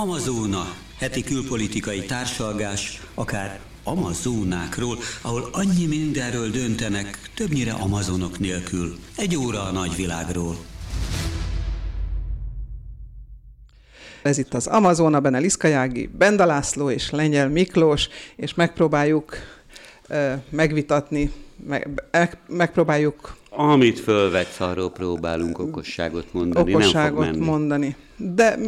Amazóna, heti külpolitikai társalgás, akár Amazónákról, ahol annyi mindenről döntenek, többnyire amazonok nélkül. Egy óra a nagyvilágról. Ez itt az Amazona, Bene Liszkajági, Benda László és Lengyel Miklós, és megpróbáljuk uh, megvitatni, meg, megpróbáljuk amit fölvetsz, arról próbálunk okosságot mondani. Okosságot nem fog menni. mondani. De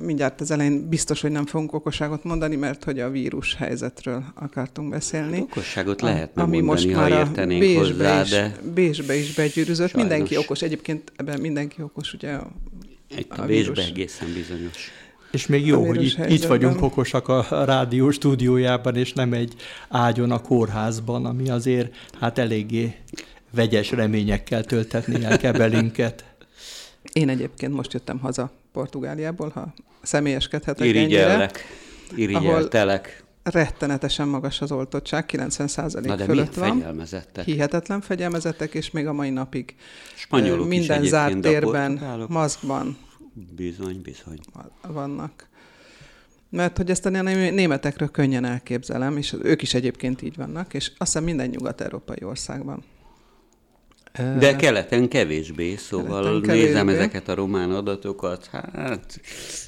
mindjárt az elején biztos, hogy nem fogunk okosságot mondani, mert hogy a vírus helyzetről akartunk beszélni. Hát okosságot lehet a, ami mondani, most már ha értenénk Bécsbe hozzá, is, de... Bécsbe is begyűrűzött. Sajnos. Mindenki okos. Egyébként ebben mindenki okos, ugye a, Itt a, a Bécsbe egészen bizonyos. És még jó, hogy itt, itt vagyunk okosak a rádió stúdiójában, és nem egy ágyon a kórházban, ami azért hát eléggé vegyes reményekkel töltetni el Kebelinket. Én egyébként most jöttem haza Portugáliából, ha személyeskedhetek Irigyellek, irigyeltelek. rettenetesen magas az oltottság, 90% Na de fölött van. fegyelmezettek? Hihetetlen fegyelmezettek, és még a mai napig Spanyolok minden zárt térben, maszkban bizony, bizony. vannak. Mert hogy ezt a németekről könnyen elképzelem, és ők is egyébként így vannak, és azt hiszem minden nyugat-európai országban. De keleten kevésbé, szóval keleten kevésbé. nézem ezeket a román adatokat, hát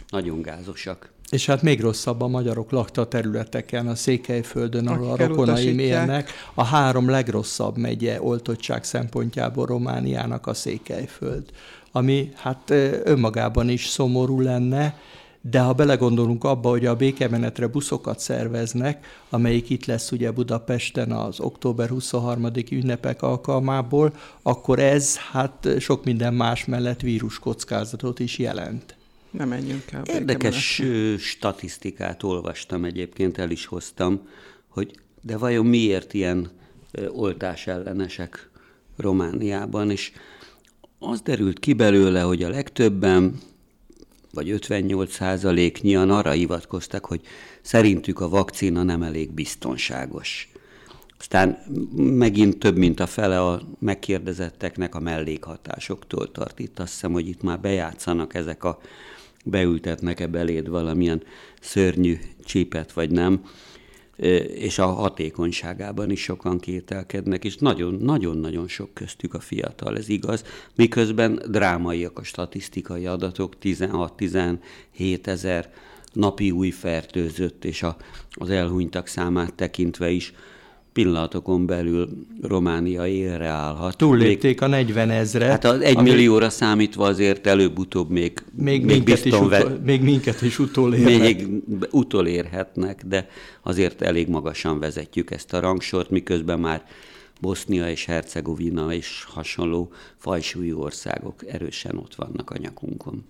nagyon gázosak. És hát még rosszabb a magyarok lakta területeken, a Székelyföldön, ahol a rokonaim élnek. A három legrosszabb megye oltottság szempontjából Romániának a Székelyföld, ami hát önmagában is szomorú lenne, de ha belegondolunk abba, hogy a békemenetre buszokat szerveznek, amelyik itt lesz ugye Budapesten az október 23. ünnepek alkalmából, akkor ez hát sok minden más mellett víruskockázatot is jelent. Nem menjünk el. Érdekes statisztikát olvastam egyébként, el is hoztam, hogy de vajon miért ilyen oltás ellenesek Romániában, és az derült ki belőle, hogy a legtöbben vagy 58 százaléknyian arra hivatkoztak, hogy szerintük a vakcina nem elég biztonságos. Aztán megint több, mint a fele a megkérdezetteknek a mellékhatásoktól tart. Itt azt hiszem, hogy itt már bejátszanak ezek a beültetnek-e beléd valamilyen szörnyű csípet, vagy nem és a hatékonyságában is sokan kételkednek, és nagyon-nagyon sok köztük a fiatal, ez igaz, miközben drámaiak a statisztikai adatok, 16-17 ezer napi új fertőzött, és a, az elhunytak számát tekintve is pillanatokon belül Románia élre állhat. Túllépték még, a 40 ezret. Hát az egy ami, millióra számítva azért előbb-utóbb még, még, még, minket, is utol, még minket is utolérhetnek. Még utolérhetnek, de azért elég magasan vezetjük ezt a rangsort, miközben már Bosznia és Hercegovina és hasonló fajsúlyú országok erősen ott vannak a nyakunkon.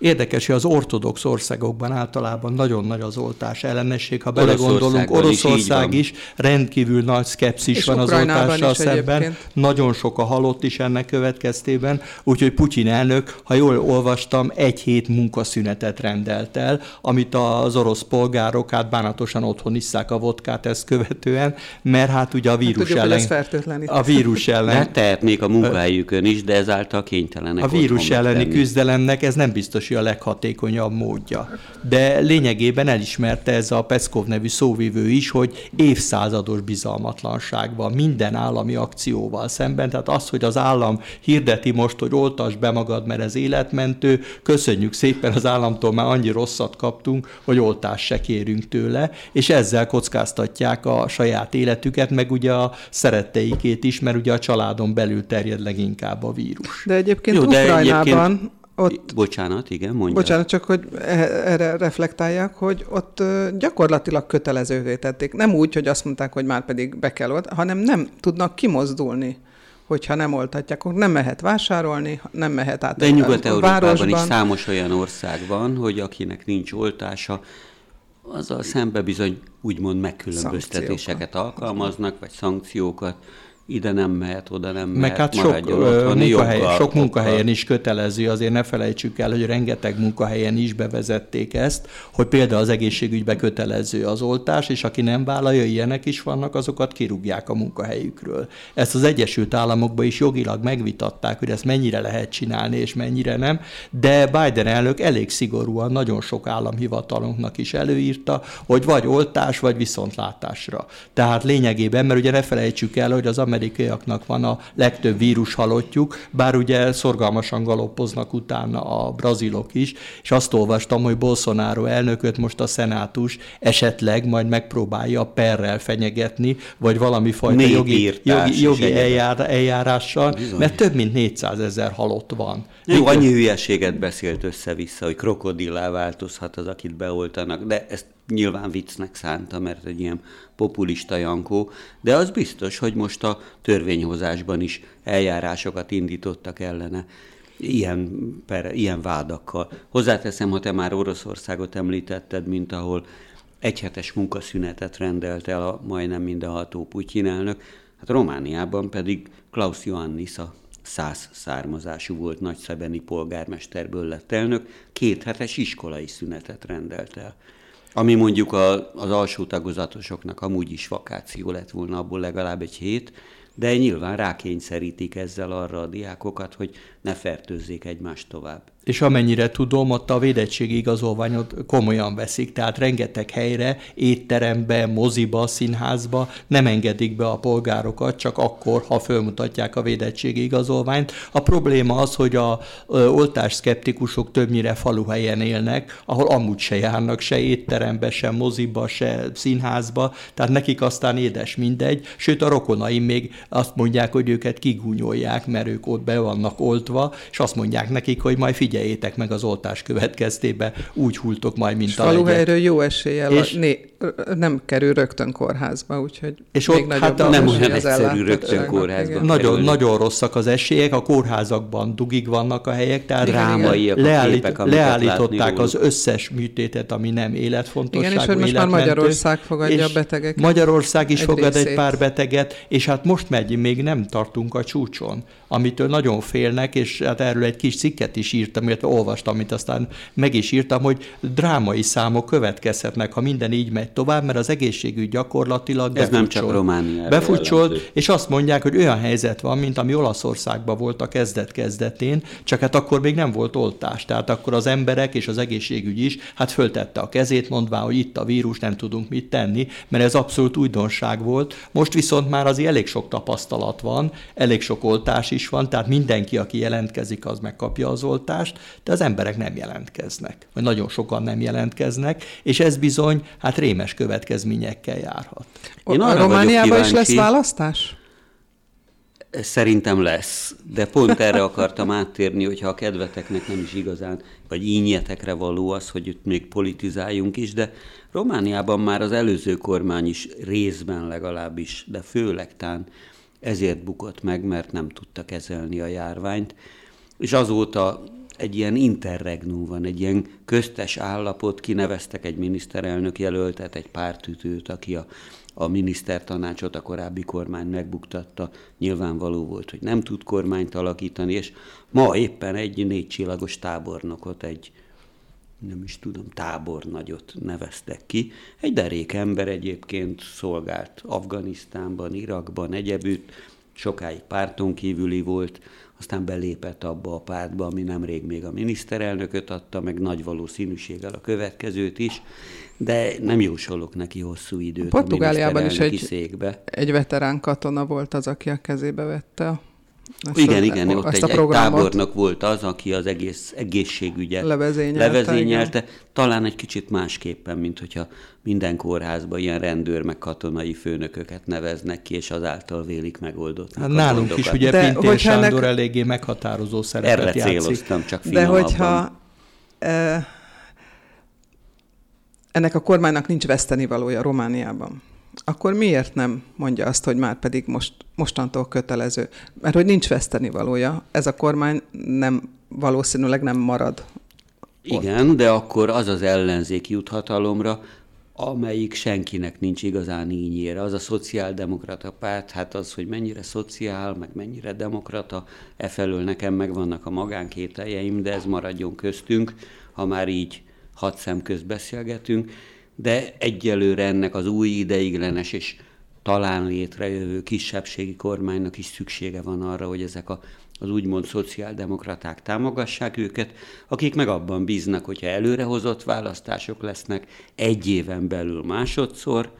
Érdekes, hogy az ortodox országokban általában nagyon nagy az oltás ellenesség. Ha belegondolunk, Oroszország is, is rendkívül nagy szkepszis és van az oltással szemben. Egyébként. Nagyon sok a halott is ennek következtében, úgyhogy Putyin elnök, ha jól olvastam, egy hét munkaszünetet rendelt el, amit az orosz polgárok hát bánatosan otthon isszák a vodkát ezt követően, mert hát ugye a hát vírus hát, ellen... A vírus ellen... Megtehetnék a munkahelyükön is, de ezáltal kénytelenek A vírus elleni tenni. küzdelemnek ez nem biztos, a leghatékonyabb módja. De lényegében elismerte ez a Peszkov nevű szóvivő is, hogy évszázados bizalmatlanság van minden állami akcióval szemben. Tehát az, hogy az állam hirdeti most, hogy oltas be magad, mert ez életmentő, köszönjük szépen, az államtól már annyi rosszat kaptunk, hogy oltást se kérünk tőle, és ezzel kockáztatják a saját életüket, meg ugye a szeretteikét is, mert ugye a családon belül terjed leginkább a vírus. De egyébként Jó, de Ukrajnában egyébként ott, Bocsánat, igen, mondja. Bocsánat, csak hogy e- erre reflektálják, hogy ott gyakorlatilag kötelezővé tették. Nem úgy, hogy azt mondták, hogy már pedig be kell olt, hanem nem tudnak kimozdulni hogyha nem oltatják, akkor nem mehet vásárolni, nem mehet át De Nyugat-Európában is számos olyan ország van, hogy akinek nincs oltása, azzal szembe bizony úgymond megkülönböztetéseket alkalmaznak, vagy szankciókat, ide nem mehet, oda nem mehet, Meg hát sok, munkahely, sok munkahelyen is kötelező, azért ne felejtsük el, hogy rengeteg munkahelyen is bevezették ezt, hogy például az egészségügybe kötelező az oltás, és aki nem vállalja, ilyenek is vannak, azokat kirúgják a munkahelyükről. Ezt az Egyesült Államokban is jogilag megvitatták, hogy ezt mennyire lehet csinálni, és mennyire nem, de Biden elnök elég szigorúan nagyon sok államhivatalunknak is előírta, hogy vagy oltás, vagy viszontlátásra. Tehát lényegében, mert ugye ne felejtsük el, hogy az amerikaiaknak van a legtöbb vírus halottjuk, bár ugye szorgalmasan galoppoznak utána a brazilok is, és azt olvastam, hogy Bolsonaro elnököt most a szenátus esetleg majd megpróbálja perrel fenyegetni, vagy valami fajta jogi, jogi, jogi eljár, eljárással, Bizony. mert több mint 400 ezer halott van. Jó, annyi hülyeséget beszélt össze-vissza, hogy krokodillá változhat az, akit beoltanak, de ezt nyilván viccnek szánta, mert egy ilyen populista jankó, de az biztos, hogy most a törvényhozásban is eljárásokat indítottak ellene ilyen, per, ilyen vádakkal. Hozzáteszem, ha te már Oroszországot említetted, mint ahol egyhetes munkaszünetet rendelt el a majdnem mindenható Putyin elnök, hát Romániában pedig Klaus Ioannis a száz származású volt nagyszebeni polgármesterből lett elnök, két hetes iskolai szünetet rendelt el. Ami mondjuk a, az alsó tagozatosoknak amúgy is vakáció lett volna, abból legalább egy hét, de nyilván rákényszerítik ezzel arra a diákokat, hogy ne fertőzzék egymást tovább és amennyire tudom, ott a védettségi igazolványot komolyan veszik, tehát rengeteg helyre, étterembe, moziba, színházba nem engedik be a polgárokat, csak akkor, ha fölmutatják a védettségi igazolványt. A probléma az, hogy a oltás szkeptikusok többnyire faluhelyen élnek, ahol amúgy se járnak se étterembe, se moziba, se színházba, tehát nekik aztán édes mindegy, sőt a rokonaim még azt mondják, hogy őket kigúnyolják, mert ők ott be vannak oltva, és azt mondják nekik, hogy majd figyelj, figyeljétek meg az oltás következtében, úgy hultok majd, mint a Faluhelyről jó eséllyel és, né, nem kerül rögtön kórházba, úgyhogy és még ott, hát nem olyan egyszerű rögtön kórházba. Nagyon, nagyon rosszak az esélyek, a kórházakban dugig vannak a helyek, tehát Drámaiak leállít, képek, leállították az összes műtétet, ami nem életfontosságú. Igen, és hogy most már Magyarország fogadja a betegeket. Magyarország is egy fogad részét. egy pár beteget, és hát most megy, még nem tartunk a csúcson, amitől nagyon félnek, és hát erről egy kis cikket is írtam, illetve olvastam, amit aztán meg is írtam, hogy drámai számok következhetnek, ha minden így megy tovább, mert az egészségügy gyakorlatilag Ez nem csak Romániában. Befutcsolt, és azt mondják, hogy olyan helyzet van, mint ami Olaszországban volt a kezdet-kezdetén, csak hát akkor még nem volt oltás. Tehát akkor az emberek és az egészségügy is hát föltette a kezét, mondvá, hogy itt a vírus, nem tudunk mit tenni, mert ez abszolút újdonság volt. Most viszont már azért elég sok tapasztalat van, elég sok oltás is van, tehát mindenki, aki jelentkezik, az megkapja az oltást, de az emberek nem jelentkeznek, vagy nagyon sokan nem jelentkeznek, és ez bizony hát rémes következményekkel járhat. Én a Romániában is lesz választás? Szerintem lesz, de pont erre akartam áttérni, hogyha a kedveteknek nem is igazán, vagy ínyietekre való az, hogy itt még politizáljunk is, de Romániában már az előző kormány is részben legalábbis, de főleg tán ezért bukott meg, mert nem tudta kezelni a járványt, és azóta egy ilyen interregnum van, egy ilyen köztes állapot, kineveztek egy miniszterelnök jelöltet, egy pártütőt, aki a, a minisztertanácsot a korábbi kormány megbuktatta, nyilvánvaló volt, hogy nem tud kormányt alakítani, és ma éppen egy négy csillagos tábornokot, egy nem is tudom, tábornagyot neveztek ki. Egy derék ember egyébként szolgált Afganisztánban, Irakban, egyebütt, sokáig párton kívüli volt, aztán belépett abba a pártba, ami nemrég még a miniszterelnököt adta, meg nagy valószínűséggel a következőt is, de nem jósolok neki hosszú időt a Portugáliában is egy, székbe. egy veterán katona volt az, aki a kezébe vette a ezt igen, a, igen, ott egy, egy tábornok volt az, aki az egész egészségügyet levezényelte, levezényelte talán egy kicsit másképpen, mint hogyha minden kórházban ilyen rendőr meg katonai főnököket neveznek ki, és azáltal vélik megoldott. Hát nálunk gondokat. is ugye De Pintér Sándor ennek... eléggé meghatározó szerepet Erre játszik. céloztam, csak De hogyha e, ennek a kormánynak nincs vesztenivalója Romániában, akkor miért nem mondja azt, hogy már pedig most, mostantól kötelező? Mert hogy nincs vesztenivalója, ez a kormány nem, valószínűleg nem marad Igen, ott. de akkor az az ellenzék jut hatalomra, amelyik senkinek nincs igazán ínyére. Az a szociáldemokrata párt, hát az, hogy mennyire szociál, meg mennyire demokrata, e felől nekem megvannak a magánkételjeim, de ez maradjon köztünk, ha már így hat szem közt beszélgetünk, de egyelőre ennek az új ideiglenes és talán létrejövő kisebbségi kormánynak is szüksége van arra, hogy ezek a, az úgymond szociáldemokraták támogassák őket, akik meg abban bíznak, hogyha előrehozott választások lesznek egy éven belül másodszor,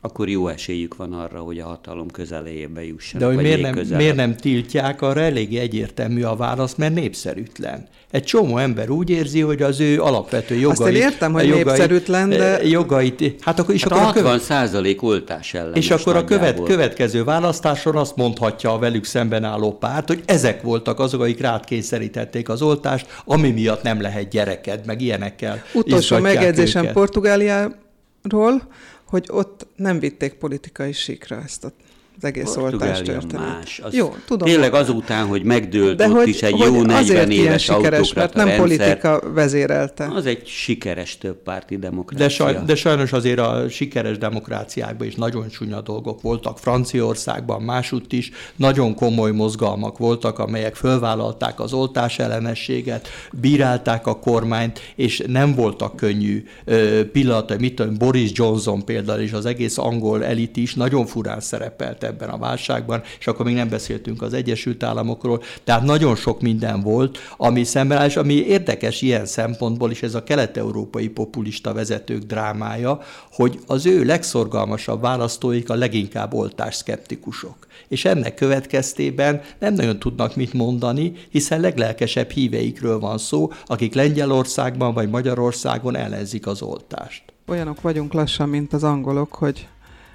akkor jó esélyük van arra, hogy a hatalom közelébe jussanak. De hogy miért nem, miért nem tiltják, arra elég egyértelmű a válasz, mert népszerűtlen. Egy csomó ember úgy érzi, hogy az ő alapvető jogait... Azt én értem, hogy jogait, népszerűtlen, de... Eh, jogait, hát akkor is hát akkor a 60 követ... százalék oltás ellen És akkor a követ, következő választáson azt mondhatja a velük szemben álló párt, hogy ezek voltak azok, akik rád kényszerítették az oltást, ami miatt nem lehet gyereked, meg ilyenekkel Utolsó megjegyzésem Portugáliáról, hogy ott nem vitték politikai sikra ezt a az egész oltás történet. más. Az Jó, tudom. Tényleg azután, hogy megdőlt de ott hogy, is egy hogy jó 40 éves sikeres, mert nem rendszer, politika vezérelte. Az egy sikeres többpárti demokrácia. De, saj, de sajnos azért a sikeres demokráciákban is nagyon csúnya dolgok voltak. Franciaországban, másutt is nagyon komoly mozgalmak voltak, amelyek fölvállalták az oltás ellenességet, bírálták a kormányt, és nem voltak könnyű pillanatai. Mit tudom, Boris Johnson például, és az egész angol elit is nagyon furán szerepelt ebben a válságban, és akkor még nem beszéltünk az Egyesült Államokról, tehát nagyon sok minden volt, ami szemben áll, és ami érdekes ilyen szempontból is ez a kelet-európai populista vezetők drámája, hogy az ő legszorgalmasabb választóik a leginkább oltás szkeptikusok. És ennek következtében nem nagyon tudnak mit mondani, hiszen leglelkesebb híveikről van szó, akik Lengyelországban vagy Magyarországon ellenzik az oltást. Olyanok vagyunk lassan, mint az angolok, hogy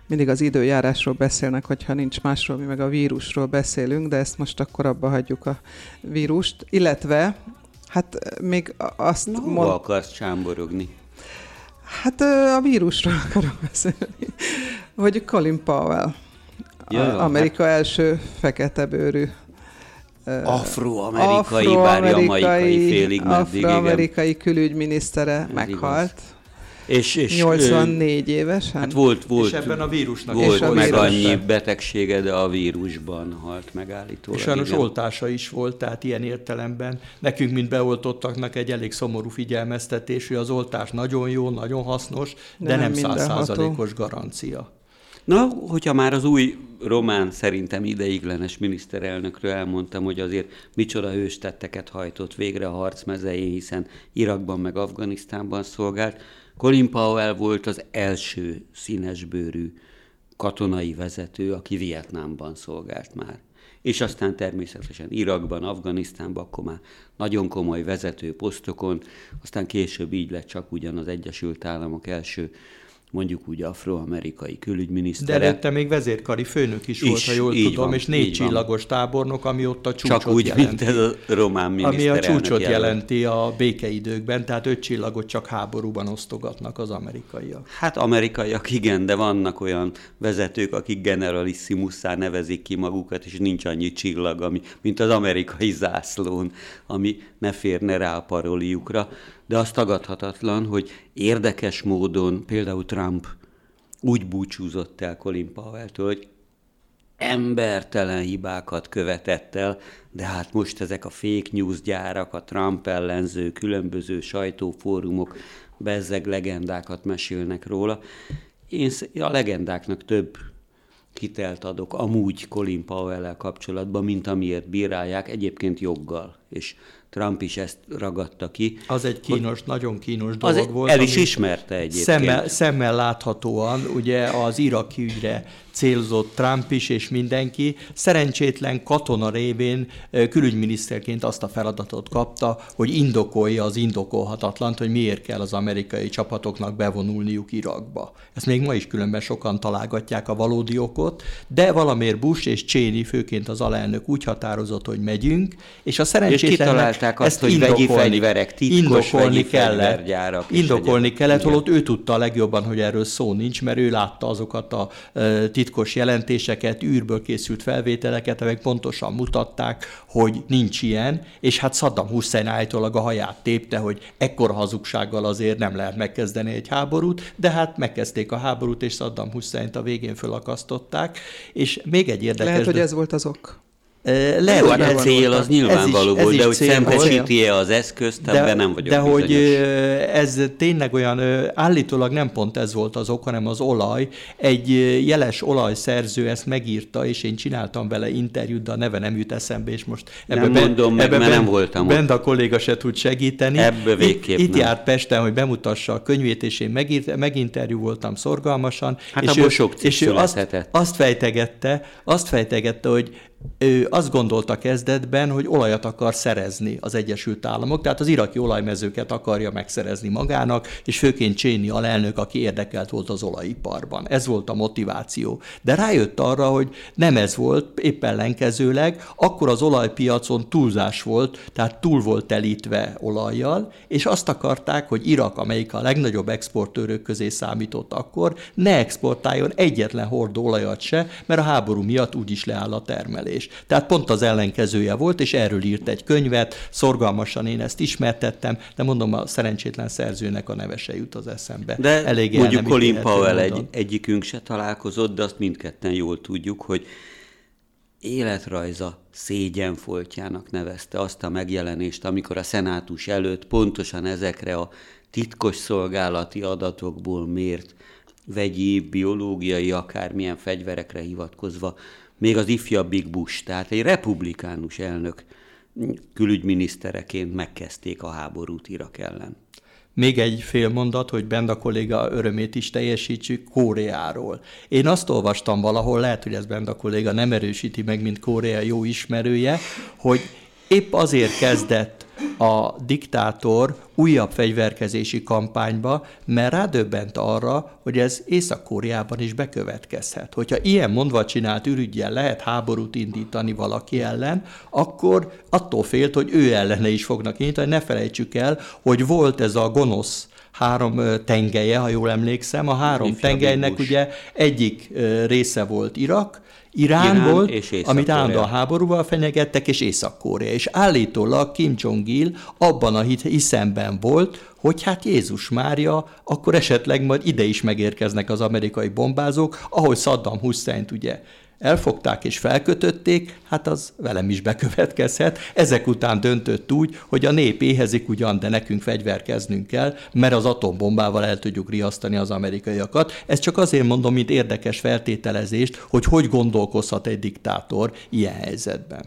mindig az időjárásról beszélnek, hogyha nincs másról, mi meg a vírusról beszélünk, de ezt most akkor abba hagyjuk a vírust, illetve hát még azt Na, mond... akarsz csámborogni? Hát a vírusról akarok beszélni, hogy Colin Powell, ja, jó, Amerika hát... első fekete bőrű afroamerikai, afro bár jamaikai félig meddig, Afroamerikai külügyminisztere Ez meghalt. Igaz és, és 84 évesen? Hát volt, volt. És ebben a vírusnak volt a meg annyi betegsége, de a vírusban halt meg állítólag. És sajnos igen. oltása is volt, tehát ilyen értelemben nekünk, mint beoltottaknak egy elég szomorú figyelmeztetés, hogy az oltás nagyon jó, nagyon hasznos, de, de nem százszázalékos garancia. Na, hogyha már az új román, szerintem ideiglenes miniszterelnökről elmondtam, hogy azért micsoda hőstetteket hajtott végre a harc mezején, hiszen Irakban meg Afganisztánban szolgált, Colin Powell volt az első színesbőrű katonai vezető, aki Vietnámban szolgált már. És aztán természetesen Irakban, Afganisztánban, akkor már nagyon komoly vezető posztokon, aztán később így lett csak ugyan az Egyesült Államok első mondjuk úgy afroamerikai külügyminisztere. De előtte még vezérkari főnök is, is volt, ha jól tudom, van, és négy csillagos van. tábornok, ami ott a csúcsot Csak úgy, jelenti. mint ez a román Ami a csúcsot jelent. jelenti a békeidőkben, tehát öt csillagot csak háborúban osztogatnak az amerikaiak. Hát amerikaiak igen, de vannak olyan vezetők, akik generalissimusszá nevezik ki magukat, és nincs annyi csillag, ami, mint az amerikai zászlón, ami ne férne rá a paroliukra de az tagadhatatlan, hogy érdekes módon például Trump úgy búcsúzott el Colin Powell-től, hogy embertelen hibákat követett el, de hát most ezek a fake news gyárak, a Trump ellenző, különböző sajtófórumok bezzeg legendákat mesélnek róla. Én a legendáknak több hitelt adok amúgy Colin powell kapcsolatban, mint amiért bírálják, egyébként joggal. És Trump is ezt ragadta ki. Az egy kínos, hogy, nagyon kínos dolog az volt. El is ismerte egyébként. Szemmel, szemmel láthatóan ugye az iraki ügyre célzott Trump is és mindenki. Szerencsétlen katona révén külügyminiszterként azt a feladatot kapta, hogy indokolja az indokolhatatlant, hogy miért kell az amerikai csapatoknak bevonulniuk Irakba. Ezt még ma is különben sokan találgatják a valódi okot, de valamiért Bush és Cheney, főként az alelnök úgy határozott, hogy megyünk, és a kitalálták azt, hogy vegyi fegyverek, titkos indokolni vegyi kellett, Indokolni egyebek. kellett, holott ő tudta a legjobban, hogy erről szó nincs, mert ő látta azokat a ö, titkos jelentéseket, űrből készült felvételeket, amelyek pontosan mutatták, hogy nincs ilyen, és hát Saddam Hussein állítólag a haját tépte, hogy ekkora hazugsággal azért nem lehet megkezdeni egy háborút, de hát megkezdték a háborút, és Saddam Husseint a végén fölakasztották, és még egy érdekes... Lehet, hogy ez volt az ok. Lehet, hogy hogy a ez- cél az nyilvánvaló volt, is de hogy szembesíti-e az eszközt, ebben nem vagyok De hogy bizonyos. ö, ez tényleg olyan, állítólag nem pont ez volt az ok, hanem az olaj. Egy jeles olajszerző ezt megírta, és én csináltam vele interjút, de a neve nem jut eszembe, és most Nem mondom meg, mert nem voltam. Bend a kolléga se tud segíteni. Ebből végképp itt, itt járt Pesten, hogy bemutassa a könyvét, és én megírt, meginterjú voltam szorgalmasan. Hát és ő, sok és ő azt, azt fejtegette, azt fejtegette, hogy ő azt gondolta kezdetben, hogy olajat akar szerezni az Egyesült Államok, tehát az iraki olajmezőket akarja megszerezni magának, és főként Cséni alelnök, aki érdekelt volt az olajiparban. Ez volt a motiváció. De rájött arra, hogy nem ez volt, épp ellenkezőleg, akkor az olajpiacon túlzás volt, tehát túl volt telítve olajjal, és azt akarták, hogy Irak, amelyik a legnagyobb exportőrök közé számított akkor, ne exportáljon egyetlen hordó olajat se, mert a háború miatt úgyis leáll a termelés. Tehát pont az ellenkezője volt, és erről írt egy könyvet, szorgalmasan én ezt ismertettem, de mondom, a szerencsétlen szerzőnek a neve se jut az eszembe. De Eléggé mondjuk Colin Powell egy, egyikünk se találkozott, de azt mindketten jól tudjuk, hogy életrajza szégyenfoltjának nevezte azt a megjelenést, amikor a szenátus előtt pontosan ezekre a titkos szolgálati adatokból mért vegyi, biológiai, akármilyen fegyverekre hivatkozva, még az ifjabbik Bush, tehát egy republikánus elnök külügyminisztereként megkezdték a háborút Irak ellen. Még egy fél mondat, hogy Benda kolléga örömét is teljesítsük Koreáról. Én azt olvastam valahol, lehet, hogy ez Benda kolléga nem erősíti meg, mint Korea jó ismerője, hogy épp azért kezdett a diktátor újabb fegyverkezési kampányba, mert rádöbbent arra, hogy ez Észak-Koreában is bekövetkezhet. Hogyha ilyen mondva csinált ürügyen lehet háborút indítani valaki ellen, akkor attól félt, hogy ő ellene is fognak indítani. Ne felejtsük el, hogy volt ez a gonosz három tengelye, ha jól emlékszem. A három Ifjabbik tengelyenek Bush. ugye egyik része volt Irak, Irán, Irán volt, és amit állandóan háborúval fenyegettek, és Észak-Korea. És állítólag Kim Jong-il abban a hiszemben volt, hogy hát Jézus Mária, akkor esetleg majd ide is megérkeznek az amerikai bombázók, ahogy Saddam Hussein ugye elfogták és felkötötték, hát az velem is bekövetkezhet. Ezek után döntött úgy, hogy a nép éhezik ugyan, de nekünk fegyverkeznünk kell, mert az atombombával el tudjuk riasztani az amerikaiakat. Ez csak azért mondom, mint érdekes feltételezést, hogy hogy gondolkozhat egy diktátor ilyen helyzetben.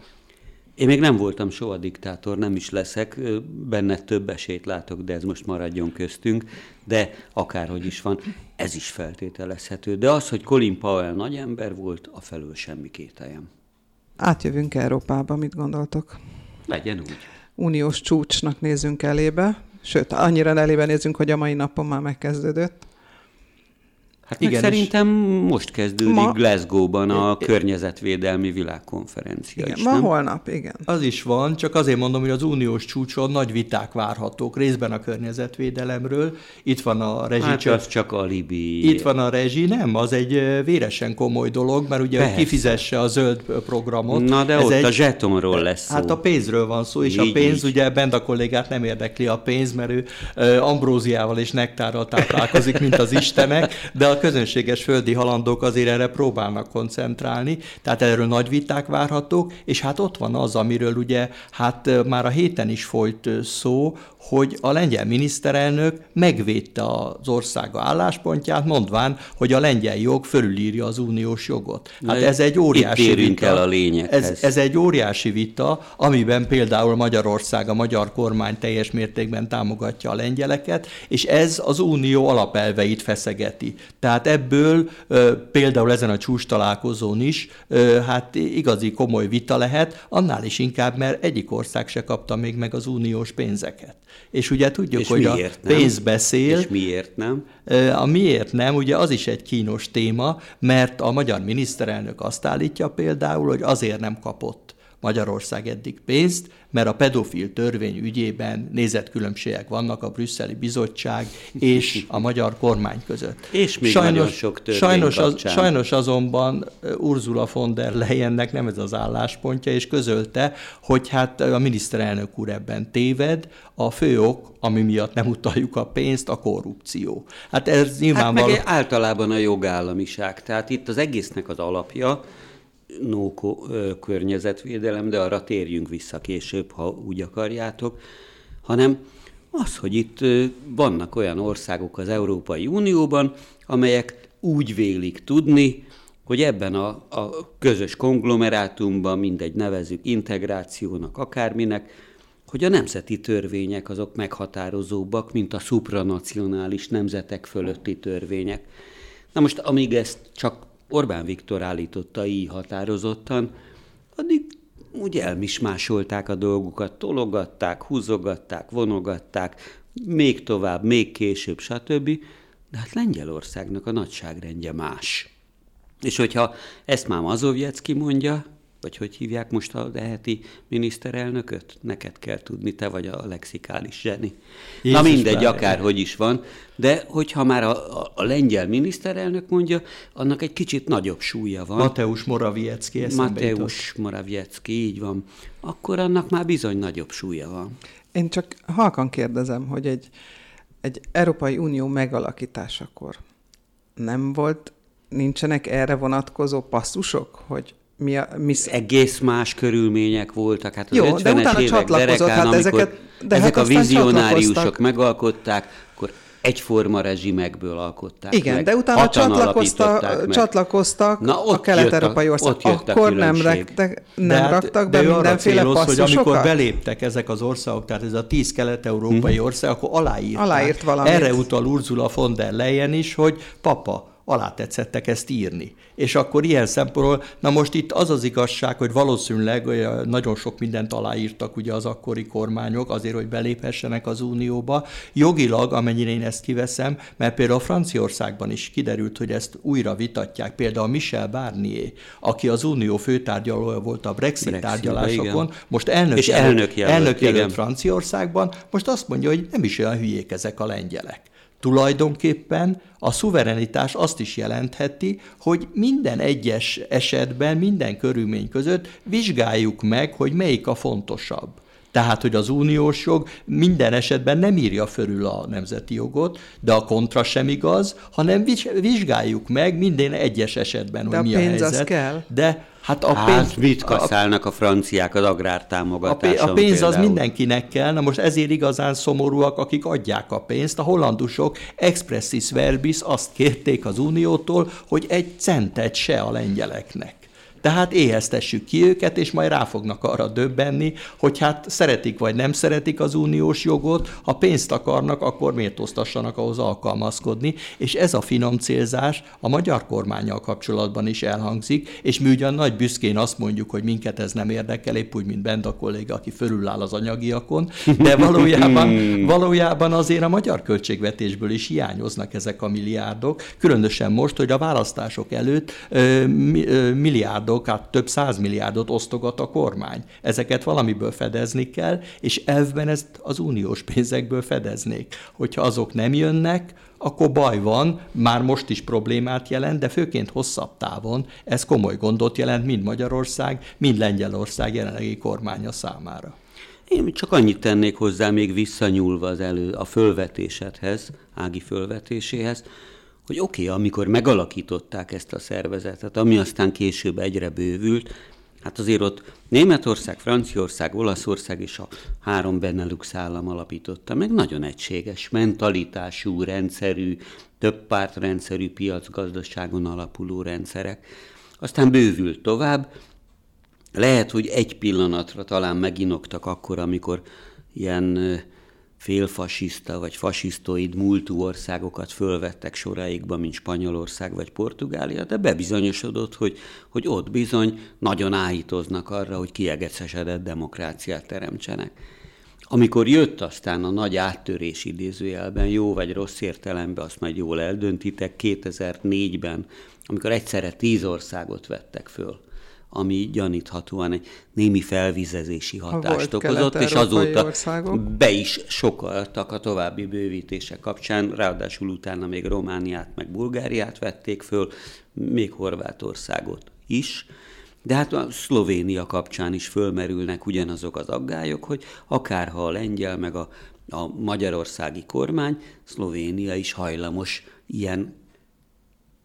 Én még nem voltam soha diktátor, nem is leszek, benne több esélyt látok, de ez most maradjon köztünk, de akárhogy is van, ez is feltételezhető. De az, hogy Colin Powell nagy ember volt, a felől semmi kételjem. Átjövünk Európába, mit gondoltok? Legyen úgy. Uniós csúcsnak nézzünk elébe, sőt, annyira elébe nézzünk, hogy a mai napon már megkezdődött. Hát Igen, szerintem most kezdődik Ma-. Glasgow-ban a környezetvédelmi világkonferencia Igen, is, ma nem? holnap, igen. Az is van, csak azért mondom, hogy az uniós csúcson nagy viták várhatók, részben a környezetvédelemről. Itt van a Hát rezsicsök, az csak alibi. Itt van a rezsi, nem, az egy véresen komoly dolog, mert ugye, Persze. kifizesse a zöld programot. Na de ez ott egy, a zsetonról lesz szó. Hát a pénzről van szó, és a Így, pénz, így. ugye bent a kollégát nem érdekli a pénz, mert ő ö, ambróziával és nektárral táplálkozik, mint az istenek, de a közönséges földi halandók azért erre próbálnak koncentrálni, tehát erről nagy viták várhatók, és hát ott van az, amiről ugye hát már a héten is folyt szó, hogy a lengyel miniszterelnök megvédte az országa álláspontját, mondván, hogy a lengyel jog fölülírja az uniós jogot. Hát ez egy óriási vita. el a lényeghez. Ez, ez egy óriási vita, amiben például Magyarország, a magyar kormány teljes mértékben támogatja a lengyeleket, és ez az unió alapelveit feszegeti. Tehát ebből ö, például ezen a csúcs találkozón is hát igazi komoly vita lehet, annál is inkább, mert egyik ország se kapta még meg az uniós pénzeket. És ugye tudjuk, és hogy a nem? pénz beszél, És miért nem? A miért nem, ugye az is egy kínos téma, mert a magyar miniszterelnök azt állítja például, hogy azért nem kapott Magyarország eddig pénzt, mert a pedofil törvény ügyében nézetkülönbségek vannak a brüsszeli bizottság és a magyar kormány között. És még sajnos, nagyon sok sajnos, az, sajnos azonban Ursula von der Leyennek nem ez az álláspontja, és közölte, hogy hát a miniszterelnök úr ebben téved, a fő ok, ami miatt nem utaljuk a pénzt, a korrupció. Hát ez nyilvánvaló... Hát meg általában a jogállamiság. Tehát itt az egésznek az alapja, no környezetvédelem, de arra térjünk vissza később, ha úgy akarjátok, hanem az, hogy itt vannak olyan országok az Európai Unióban, amelyek úgy vélik tudni, hogy ebben a, a közös konglomerátumban, mindegy nevezük integrációnak, akárminek, hogy a nemzeti törvények azok meghatározóbbak, mint a supranacionális nemzetek fölötti törvények. Na most, amíg ezt csak Orbán Viktor állította így határozottan, addig úgy elmismásolták a dolgukat, tologatták, húzogatták, vonogatták, még tovább, még később, stb. De hát Lengyelországnak a nagyságrendje más. És hogyha ezt már Mazovjecki mondja, vagy hogy hívják most a eheti miniszterelnököt? Neked kell tudni, te vagy a lexikális zseni. Jézus Na mindegy, akárhogy is van, de hogyha már a, a, a lengyel miniszterelnök mondja, annak egy kicsit nagyobb súlya van. Mateusz Morawiecki Mateusz Morawiecki, így van. Akkor annak már bizony nagyobb súlya van. Én csak halkan kérdezem, hogy egy, egy Európai Unió megalakításakor nem volt, nincsenek erre vonatkozó passzusok, hogy mi a, mi... Egész más körülmények voltak. Hát az Jó, 50-es de utána évek derekán, hát ezeket, de ezek hát a vizionáriusok megalkották, akkor egyforma rezsimekből alkották Igen, meg. de utána csatlakozta, csatlakoztak Na, ott a kelet-európai országok. Akkor nem, rektek, nem hát, raktak be mindenféle céloz, hogy amikor beléptek ezek az országok, tehát ez a tíz kelet-európai hmm. ország, akkor aláírták. Aláírt valamit. Erre utal Ursula von der Leyen is, hogy papa, alá tetszettek ezt írni. És akkor ilyen szempontból, na most itt az az igazság, hogy valószínűleg nagyon sok mindent aláírtak ugye az akkori kormányok azért, hogy beléphessenek az Unióba. Jogilag, amennyire én ezt kiveszem, mert például Franciaországban is kiderült, hogy ezt újra vitatják. Például Michel Barnier, aki az Unió főtárgyalója volt a Brexit, Brexit tárgyalásokon, igen. most elnök, és elnök jelölt, elnök jelölt Franciaországban, most azt mondja, hogy nem is olyan hülyék ezek a lengyelek. Tulajdonképpen a szuverenitás azt is jelentheti, hogy minden egyes esetben, minden körülmény között vizsgáljuk meg, hogy melyik a fontosabb. Tehát, hogy az uniós jog minden esetben nem írja fölül a nemzeti jogot, de a kontra sem igaz, hanem vizsgáljuk meg minden egyes esetben, de hogy mi a pénz a helyzet. Az kell. De Hát, a pénz, hát mit kaszálnak a, a franciák az agrártámogatáson A pénz például. az mindenkinek kell, na most ezért igazán szomorúak, akik adják a pénzt. A hollandusok expressis verbis azt kérték az Uniótól, hogy egy centet se a lengyeleknek. Tehát éheztessük ki őket, és majd rá fognak arra döbbenni, hogy hát szeretik vagy nem szeretik az uniós jogot, ha pénzt akarnak, akkor méltóztassanak ahhoz alkalmazkodni, és ez a finom célzás a magyar kormányjal kapcsolatban is elhangzik, és mi ugyan nagy büszkén azt mondjuk, hogy minket ez nem érdekel, épp úgy, mint Benda kolléga, aki fölüláll az anyagiakon, de valójában, valójában azért a magyar költségvetésből is hiányoznak ezek a milliárdok, különösen most, hogy a választások előtt ö, milliárd milliárdok, hát több százmilliárdot osztogat a kormány. Ezeket valamiből fedezni kell, és elvben ezt az uniós pénzekből fedeznék. Hogyha azok nem jönnek, akkor baj van, már most is problémát jelent, de főként hosszabb távon ez komoly gondot jelent mind Magyarország, mind Lengyelország jelenlegi kormánya számára. Én csak annyit tennék hozzá, még visszanyúlva az elő a fölvetésedhez, Ági fölvetéséhez, hogy oké, okay, amikor megalakították ezt a szervezetet, ami aztán később egyre bővült, hát azért ott Németország, Franciaország, Olaszország és a három Benelux állam alapította meg nagyon egységes, mentalitású, rendszerű, több pártrendszerű piacgazdaságon alapuló rendszerek. Aztán bővült tovább, lehet, hogy egy pillanatra talán meginoktak akkor, amikor ilyen félfasiszta vagy fasisztoid múltú országokat fölvettek soraikba, mint Spanyolország vagy Portugália, de bebizonyosodott, hogy, hogy ott bizony nagyon áhítoznak arra, hogy kiegecesedett demokráciát teremtsenek. Amikor jött aztán a nagy áttörés idézőjelben, jó vagy rossz értelemben, azt majd jól eldöntitek, 2004-ben, amikor egyszerre tíz országot vettek föl ami gyaníthatóan egy némi felvizezési hatást okozott, és azóta országok. be is sokaltak a további bővítése kapcsán, ráadásul utána még Romániát meg Bulgáriát vették föl, még Horvátországot is. De hát a Szlovénia kapcsán is fölmerülnek ugyanazok az aggályok, hogy akárha a lengyel meg a, a magyarországi kormány, Szlovénia is hajlamos ilyen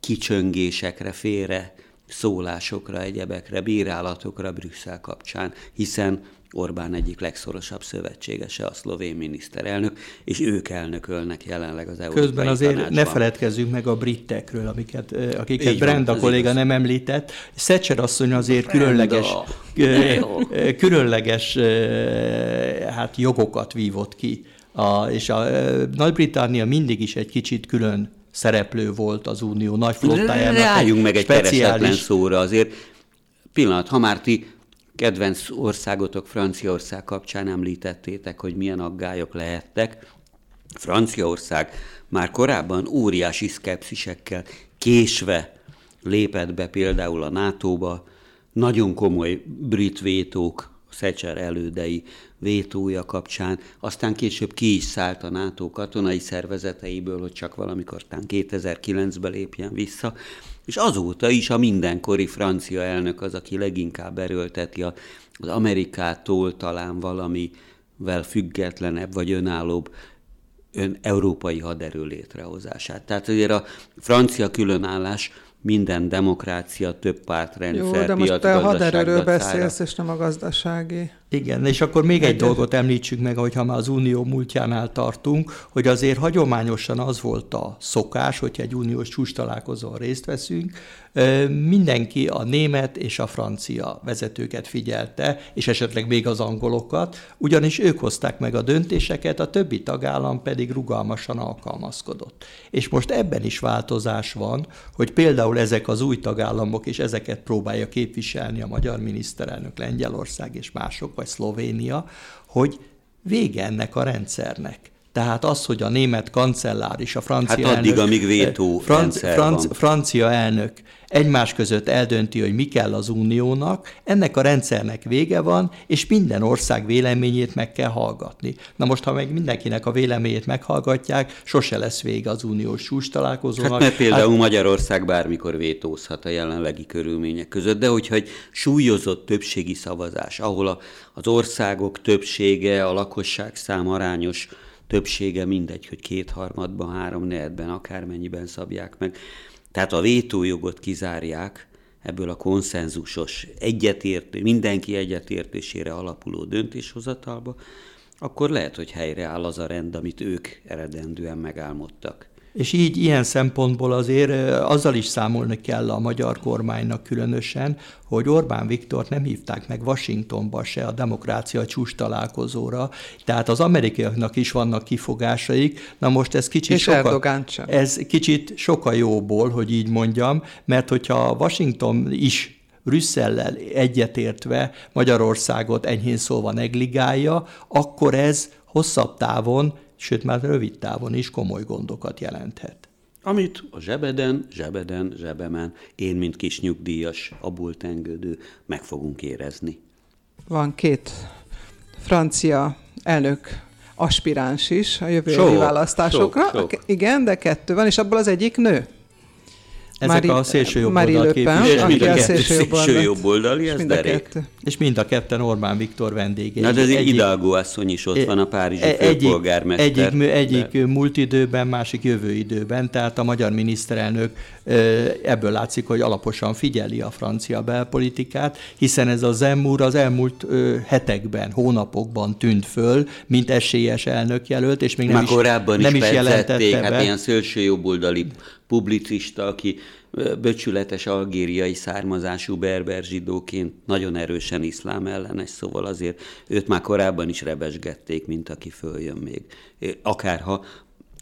kicsöngésekre, félre szólásokra, egyebekre, bírálatokra Brüsszel kapcsán, hiszen Orbán egyik legszorosabb szövetségese a szlovén miniszterelnök, és ők elnökölnek jelenleg az Európai Közben azért tanácsban. ne feledkezzünk meg a britekről, amiket, akiket Így Brenda van, kolléga igaz. nem említett. Szecser asszony azért különleges, különleges hát jogokat vívott ki, a, és a Nagy-Britannia mindig is egy kicsit külön szereplő volt az Unió nagy flottájának. Álljunk meg egy speciális... szóra azért. Pillanat, ha már ti kedvenc országotok Franciaország kapcsán említettétek, hogy milyen aggályok lehettek. Franciaország már korábban óriási szkepszisekkel késve lépett be például a NATO-ba, nagyon komoly brit vétók, Szecser elődei vétója kapcsán, aztán később ki is szállt a NATO katonai szervezeteiből, hogy csak valamikor 2009-ben lépjen vissza, és azóta is a mindenkori francia elnök az, aki leginkább erőlteti az Amerikától talán valamivel függetlenebb vagy önállóbb ön európai haderő létrehozását. Tehát azért a francia különállás minden demokrácia, több pártrendszer, Jó, de most te a haderőről beszélsz, és nem a gazdasági. Igen, és akkor még egy dolgot említsük meg, hogyha már az unió múltjánál tartunk, hogy azért hagyományosan az volt a szokás, hogyha egy uniós csúcs találkozón részt veszünk, mindenki a német és a francia vezetőket figyelte, és esetleg még az angolokat, ugyanis ők hozták meg a döntéseket, a többi tagállam pedig rugalmasan alkalmazkodott. És most ebben is változás van, hogy például ezek az új tagállamok, és ezeket próbálja képviselni a magyar miniszterelnök Lengyelország és mások, vagy Szlovénia, hogy vége ennek a rendszernek. Tehát az, hogy a német kancellár és a francia hát addig, elnök, amíg vétó franc, franc, francia elnök egymás között eldönti, hogy mi kell az uniónak, ennek a rendszernek vége van, és minden ország véleményét meg kell hallgatni. Na most, ha meg mindenkinek a véleményét meghallgatják, sose lesz vége az uniós csúcs találkozónak. Hát mert például hát, Magyarország bármikor vétózhat a jelenlegi körülmények között, de hogyha egy súlyozott többségi szavazás, ahol a, az országok többsége, a lakosság szám arányos többsége mindegy, hogy kétharmadban, három negyedben, akármennyiben szabják meg, tehát a vétójogot kizárják ebből a konszenzusos, egyetértő, mindenki egyetértésére alapuló döntéshozatalba, akkor lehet, hogy helyreáll az a rend, amit ők eredendően megálmodtak. És így ilyen szempontból azért azzal is számolni kell a magyar kormánynak különösen, hogy Orbán Viktort nem hívták meg Washingtonba se a demokrácia csúcs találkozóra, tehát az amerikaiaknak is vannak kifogásaik, na most ez kicsit, és soka, ez kicsit sokkal jóból, hogy így mondjam, mert hogyha Washington is Brüsszellel egyetértve Magyarországot enyhén szólva negligálja, akkor ez hosszabb távon sőt már rövid távon is komoly gondokat jelenthet. Amit a zsebeden, zsebeden, zsebemen én, mint kis nyugdíjas, abból tengődő, meg fogunk érezni. Van két francia elnök aspiráns is a jövő sok, választásokra. Sok, sok. Igen, de kettő van, és abból az egyik nő. Ezek Mari, a szélső jobb Mari Löpen, aki a szélső jobb szélső jobb oldali, ez derék. És mind a ketten Orbán Viktor vendégei. Na, de ez egy Hidalgo asszony is ott van, a párizsi e- egyik, főpolgármester. Egyik, egyik de... múlt időben, másik jövő időben, tehát a magyar miniszterelnök ebből látszik, hogy alaposan figyeli a francia belpolitikát, hiszen ez a Zemmúr az elmúlt hetekben, hónapokban tűnt föl, mint esélyes elnök jelölt, és még nem Már is, korábban nem is, is jelentette hát be. ilyen szélső jobboldali publicista, aki böcsületes algériai származású berber zsidóként nagyon erősen iszlám ellenes, szóval azért őt már korábban is rebesgették, mint aki följön még. Akárha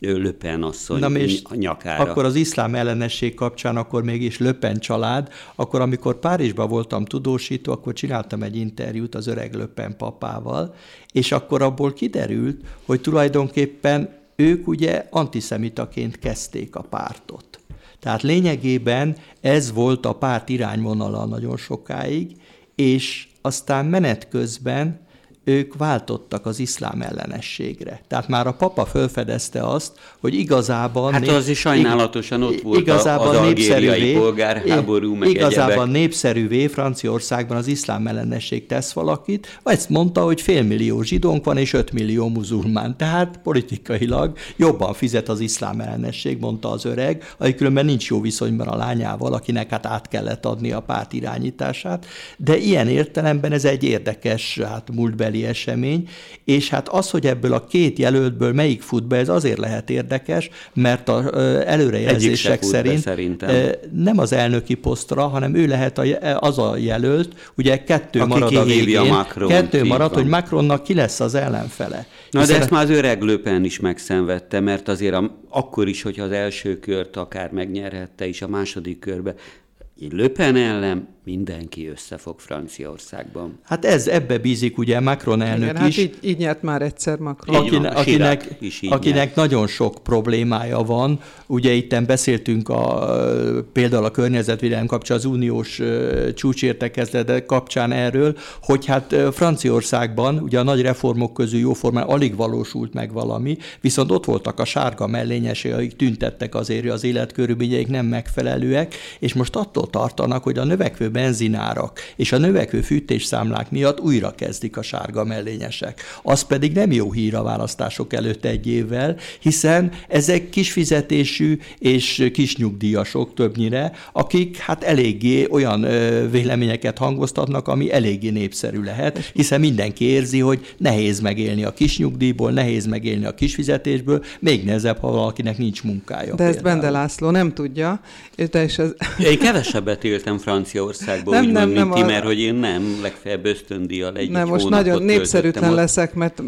Löpen asszony Na és nyakára. Akkor az iszlám ellenesség kapcsán akkor mégis Löpen család, akkor amikor Párizsban voltam tudósító, akkor csináltam egy interjút az öreg Löpen papával, és akkor abból kiderült, hogy tulajdonképpen ők ugye antiszemitaként kezdték a pártot. Tehát lényegében ez volt a párt irányvonala nagyon sokáig, és aztán menet közben ők váltottak az iszlám ellenességre. Tehát már a papa felfedezte azt, hogy igazában... Hát az is sajnálatosan ott volt igazában az algériai polgárháború, meg Igazában egyebek. népszerűvé Franciaországban az iszlám ellenesség tesz valakit, ezt mondta, hogy félmillió zsidónk van és öt millió muzulmán. Tehát politikailag jobban fizet az iszlám ellenesség, mondta az öreg, aki különben nincs jó viszonyban a lányával, akinek hát át kellett adni a párt irányítását. De ilyen értelemben ez egy érdekes, hát múltbeli beli esemény, és hát az, hogy ebből a két jelöltből melyik fut be, ez azért lehet érdekes, mert az előrejelzések szerint nem az elnöki posztra, hanem ő lehet az a jelölt, ugye kettő Aki marad a végén, Macron, kettő marad, van. hogy Macronnak ki lesz az ellenfele. Na Hiszen... de ezt már az öreg Löpen is megszenvedte, mert azért a, akkor is, hogyha az első kört akár megnyerhette is a második körbe, Löpen ellen mindenki összefog Franciaországban. Hát ez ebbe bízik ugye Macron elnök Igen, is. Hát így, így nyert már egyszer Macron. Aki, van, akinek is így akinek nyert. nagyon sok problémája van. Ugye itt beszéltünk a, például a környezetvédelem kapcsán az uniós csúcsértekezlet kapcsán erről, hogy hát Franciaországban ugye a nagy reformok közül jóformán alig valósult meg valami, viszont ott voltak a sárga mellényesek, akik tüntettek azért, hogy az életkörülményeik nem megfelelőek, és most attól tartanak, hogy a növekvő benzinárak és a növekvő fűtésszámlák miatt újra kezdik a sárga mellényesek. Az pedig nem jó hír a választások előtt egy évvel, hiszen ezek kisfizetésű és kisnyugdíjasok többnyire, akik hát eléggé olyan véleményeket hangoztatnak, ami eléggé népszerű lehet, hiszen mindenki érzi, hogy nehéz megélni a kisnyugdíjból, nehéz megélni a kisfizetésből, még nehezebb, ha valakinek nincs munkája. De ezt Bende László nem tudja. És ez... Én kevesebbet éltem Franciaországban, országban, nem, nem, nem, ti, mert hogy én nem, legfeljebb ösztöndíjal egy Nem, most nagyon népszerűtlen ott. leszek, mert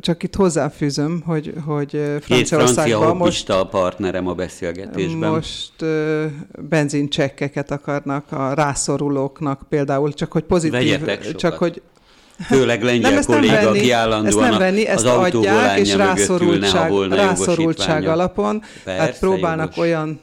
csak itt hozzáfűzöm, hogy, hogy Franciaországban most... a partnerem a beszélgetésben. Most uh, benzincsekkeket akarnak a rászorulóknak például, csak hogy pozitív... Csak hogy Főleg lengyel nem, kolléga, nem venni, aki állandóan nem venni, ezt az adják, és rászorultság, rászorultság alapon. Persze, hát próbálnak jogos. olyan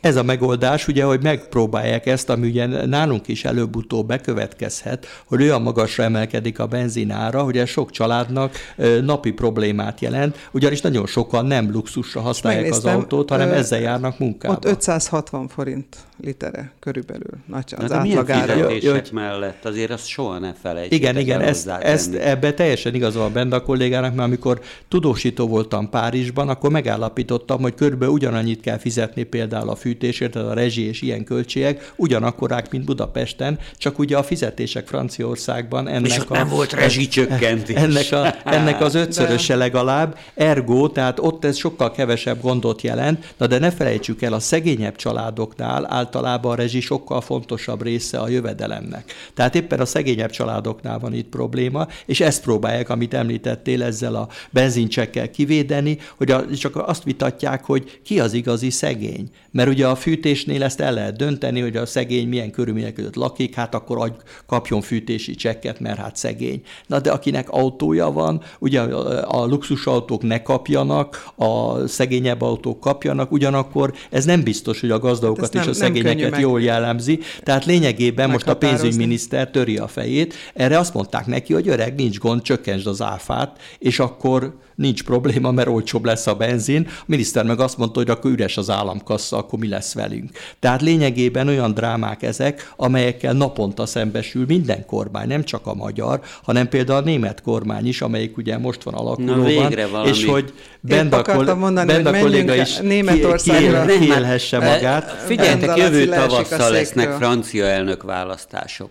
ez a megoldás, ugye, hogy megpróbálják ezt, ami ugye nálunk is előbb-utóbb bekövetkezhet, hogy olyan magasra emelkedik a benzinára, hogy ez sok családnak napi problémát jelent, ugyanis nagyon sokan nem luxusra használják az autót, hanem ezzel járnak munkába. Ott 560 forint litere körülbelül. Nagy az Na, átlagára. Milyen mellett azért azt soha ne felejtjék. Igen, igen, ezt, ezt ebbe teljesen igazol a benne a kollégának, mert amikor tudósító voltam Párizsban, akkor megállapítottam, hogy körülbelül ugyanannyit kell fizetni például a fűtésért, tehát a rezsi és ilyen költségek ugyanakkorák, mint Budapesten, csak ugye a fizetések Franciaországban ennek és a, nem volt rezsicsökkentés. Ennek, a, ennek az ötszöröse legalább, ergo, tehát ott ez sokkal kevesebb gondot jelent, na de ne felejtsük el, a szegényebb családoknál általában a rezsi sokkal fontosabb része a jövedelemnek. Tehát éppen a szegényebb családoknál van itt probléma, és ezt próbálják, amit említettél, ezzel a benzincsekkel kivédeni, hogy a, csak azt vitatják, hogy ki az igazi szegény. Mert ugye a fűtésnél ezt el lehet dönteni, hogy a szegény milyen körülmények között lakik, hát akkor kapjon fűtési csekket, mert hát szegény. Na de akinek autója van, ugye a luxusautók ne kapjanak, a szegényebb autók kapjanak, ugyanakkor ez nem biztos, hogy a gazdagokat hát és nem, a szegényeket jól jellemzi. Tehát lényegében most a pénzügyminiszter töri a fejét. Erre azt mondták neki, hogy öreg, nincs gond, csökkentsd az áfát, és akkor nincs probléma, mert olcsóbb lesz a benzin. A miniszter meg azt mondta, hogy akkor üres az államkassa, akkor mi lesz velünk. Tehát lényegében olyan drámák ezek, amelyekkel naponta szembesül minden kormány, nem csak a magyar, hanem például a német kormány is, amelyik ugye most van alakulóban, Na, és hogy Benda, kol- mondani, Benda kolléga is Németországra. kiélhesse magát. Figyeljetek, jövő tavasszal lesznek francia elnök választások.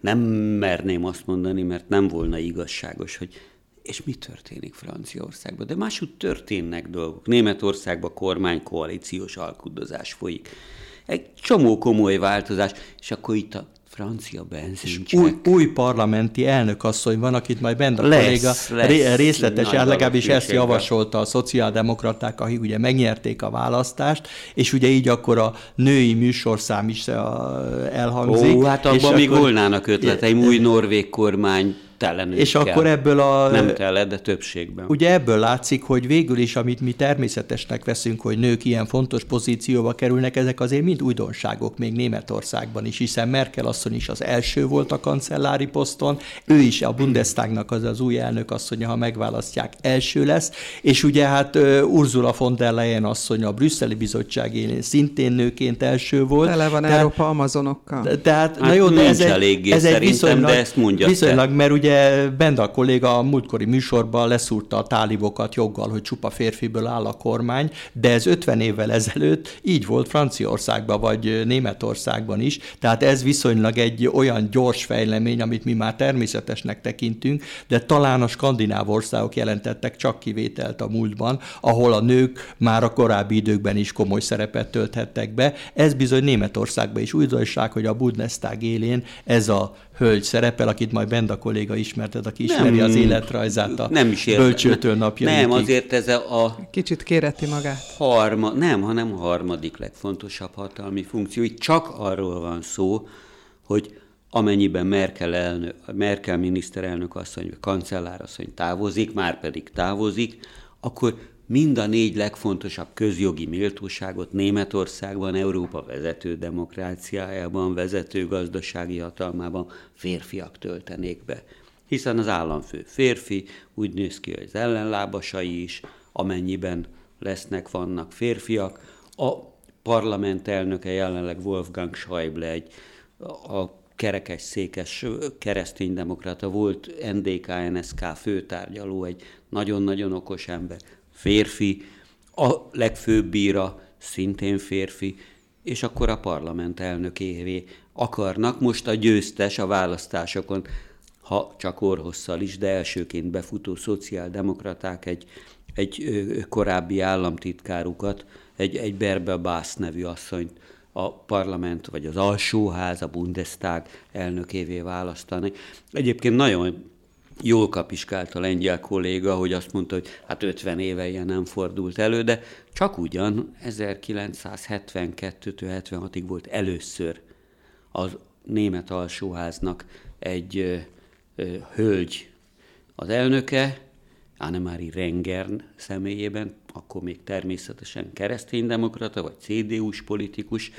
Nem merném azt mondani, mert nem volna igazságos, hogy és mi történik Franciaországban? De máshogy történnek dolgok. Németországban kormány koalíciós alkudozás folyik. Egy csomó komoly változás, és akkor itt a francia benzincsek. Új, új parlamenti elnökasszony van, akit majd bent a lesz, kolléga lesz, részletes, legalábbis ezt javasolta a szociáldemokraták, akik ugye megnyerték a választást, és ugye így akkor a női műsorszám is elhangzik. Ó, hát abban még volnának ötleteim, új norvég kormány tele És kell. akkor ebből a... Nem tele, de többségben. Ugye ebből látszik, hogy végül is, amit mi természetesnek veszünk, hogy nők ilyen fontos pozícióba kerülnek, ezek azért mind újdonságok még Németországban is, hiszen Merkel asszony is az első volt a kancellári poszton, ő is a Bundestagnak az az új elnök asszonya, ha megválasztják, első lesz, és ugye hát Ursula von der Leyen asszony a brüsszeli bizottság élén szintén nőként első volt. Tele van tehát, Európa amazonokkal. Tehát, hát na jó, de ez egy, ez egy viszonylag, de ezt mondja viszonylag, te. mert ugye Benda a kolléga a múltkori műsorban leszúrta a tálibokat joggal, hogy csupa férfiből áll a kormány, de ez 50 évvel ezelőtt így volt Franciaországban, vagy Németországban is, tehát ez viszonylag egy olyan gyors fejlemény, amit mi már természetesnek tekintünk, de talán a skandináv országok jelentettek csak kivételt a múltban, ahol a nők már a korábbi időkben is komoly szerepet tölthettek be. Ez bizony Németországban is újdonság, hogy a Bundestag élén ez a hölgy szerepel, akit majd Benda kolléga ismertet, aki ismeri nem, az életrajzát a nem is bölcsőtől napja. Nem, azért ez a... Kicsit kéreti magát. Harma, nem, hanem a harmadik legfontosabb hatalmi funkció. Itt csak arról van szó, hogy amennyiben Merkel, elnök, Merkel miniszterelnök asszony, vagy kancellár asszony távozik, már pedig távozik, akkor mind a négy legfontosabb közjogi méltóságot Németországban, Európa vezető demokráciájában, vezető gazdasági hatalmában férfiak töltenék be. Hiszen az államfő férfi, úgy néz ki, hogy az ellenlábasai is, amennyiben lesznek, vannak férfiak. A parlament elnöke jelenleg Wolfgang Schäuble egy a kerekes székes kereszténydemokrata volt NDK-NSK főtárgyaló, egy nagyon-nagyon okos ember férfi, a legfőbb bíra szintén férfi, és akkor a parlament elnökévé akarnak. Most a győztes a választásokon, ha csak orhosszal is, de elsőként befutó szociáldemokraták egy, egy korábbi államtitkárukat, egy, egy Berbe Bász nevű asszonyt a parlament, vagy az alsóház, a Bundestag elnökévé választani. Egyébként nagyon jól kapiskált a lengyel kolléga, hogy azt mondta, hogy hát 50 éve ilyen nem fordult elő, de csak ugyan 1972-76-ig volt először az német alsóháznak egy ö, ö, hölgy az elnöke, Annemarie Rengern személyében, akkor még természetesen kereszténydemokrata, vagy CDU-s politikus,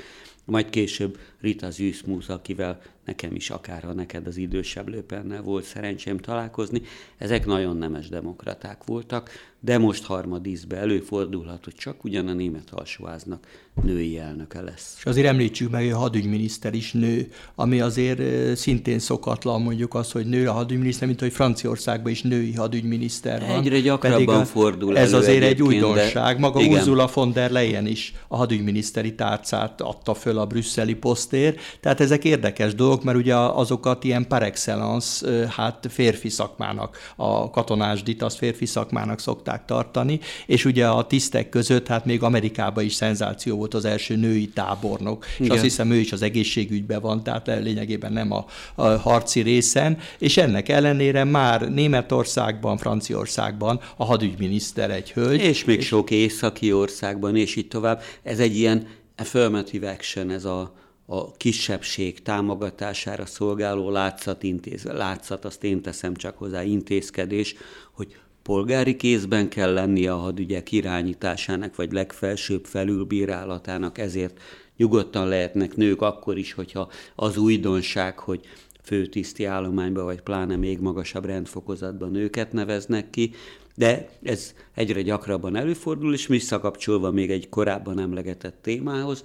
majd később Rita Züszmusz, akivel nekem is akár ha neked az idősebb lőpennel volt szerencsém találkozni, ezek nagyon nemes demokraták voltak, de most harmadízbe előfordulhat, hogy csak ugyan a német alsóháznak női elnöke lesz. És azért említsük meg, hogy a hadügyminiszter is nő, ami azért szintén szokatlan mondjuk az, hogy nő a hadügyminiszter, mint hogy Franciaországban is női hadügyminiszter van. Egyre gyakrabban a, fordul Ez azért egy újdonság. Maga igen. Ursula von der Leyen is a hadügyminiszteri tárcát adta föl a brüsszeli posztér, tehát ezek érdekes dolgok, mert ugye azokat ilyen par excellence, hát férfi szakmának, a katonásdit azt férfi szakmának szokták tartani, és ugye a tisztek között, hát még Amerikában is szenzáció volt az első női tábornok, Igen. és azt hiszem ő is az egészségügyben van, tehát lényegében nem a, a harci részen, és ennek ellenére már Németországban, Franciaországban a hadügyminiszter egy hölgy. És még és sok északi országban, és így tovább. Ez egy ilyen affirmative action, ez a, a kisebbség támogatására szolgáló látszat, intéz, látszat, azt én teszem csak hozzá, intézkedés, hogy polgári kézben kell lennie a hadügyek irányításának, vagy legfelsőbb felülbírálatának, ezért nyugodtan lehetnek nők akkor is, hogyha az újdonság, hogy főtiszti állományba, vagy pláne még magasabb rendfokozatban nőket neveznek ki, de ez egyre gyakrabban előfordul, és visszakapcsolva még egy korábban emlegetett témához,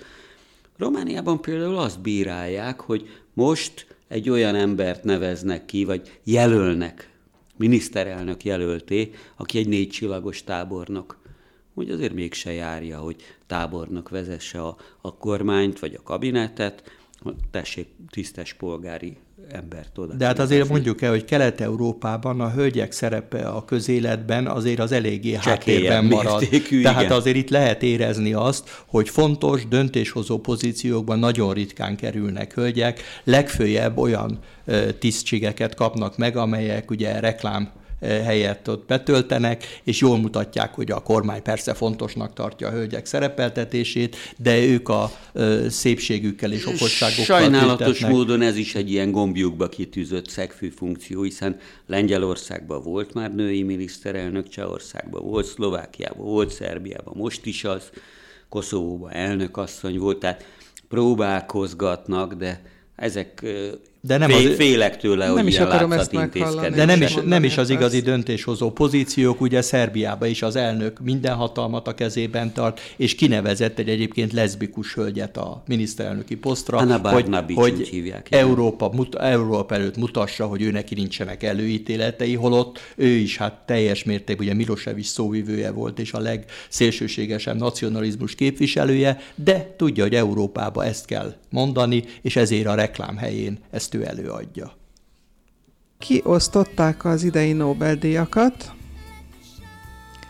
Romániában például azt bírálják, hogy most egy olyan embert neveznek ki, vagy jelölnek, miniszterelnök jelölté, aki egy négy csillagos tábornok. Úgy azért mégse járja, hogy tábornok vezesse a, a kormányt, vagy a kabinetet, tessék tisztes polgári embert oda. De hát azért mondjuk el, hogy Kelet-Európában a hölgyek szerepe a közéletben azért az eléggé háttérben marad. Mértékű, Tehát igen. azért itt lehet érezni azt, hogy fontos döntéshozó pozíciókban nagyon ritkán kerülnek hölgyek, legfőjebb olyan tisztségeket kapnak meg, amelyek ugye reklám helyet ott betöltenek, és jól mutatják, hogy a kormány persze fontosnak tartja a hölgyek szerepeltetését, de ők a szépségükkel és okosságokkal Sajnálatos tüntetnek. módon ez is egy ilyen gombjukba kitűzött szegfű funkció, hiszen Lengyelországban volt már női miniszterelnök, Csehországban volt, Szlovákiában volt, Szerbiában most is az, Koszovóban elnökasszony volt, tehát próbálkozgatnak, de ezek de nem az, félek tőle, nem hogy is akarom ezt De nem is, nem is az igazi döntéshozó pozíciók, ugye Szerbiában is az elnök minden hatalmat a kezében tart, és kinevezett egy egyébként leszbikus hölgyet a miniszterelnöki posztra, Anna hogy, hogy hívják, Európa, mut, Európa előtt mutassa, hogy ő neki nincsenek előítéletei, holott ő is hát teljes mértékben, ugye Milosevic szóvivője volt, és a legszélsőségesebb nacionalizmus képviselője, de tudja, hogy Európába ezt kell mondani, és ezért a reklám helyén ezt ő előadja. Kiosztották az idei Nobel-díjakat.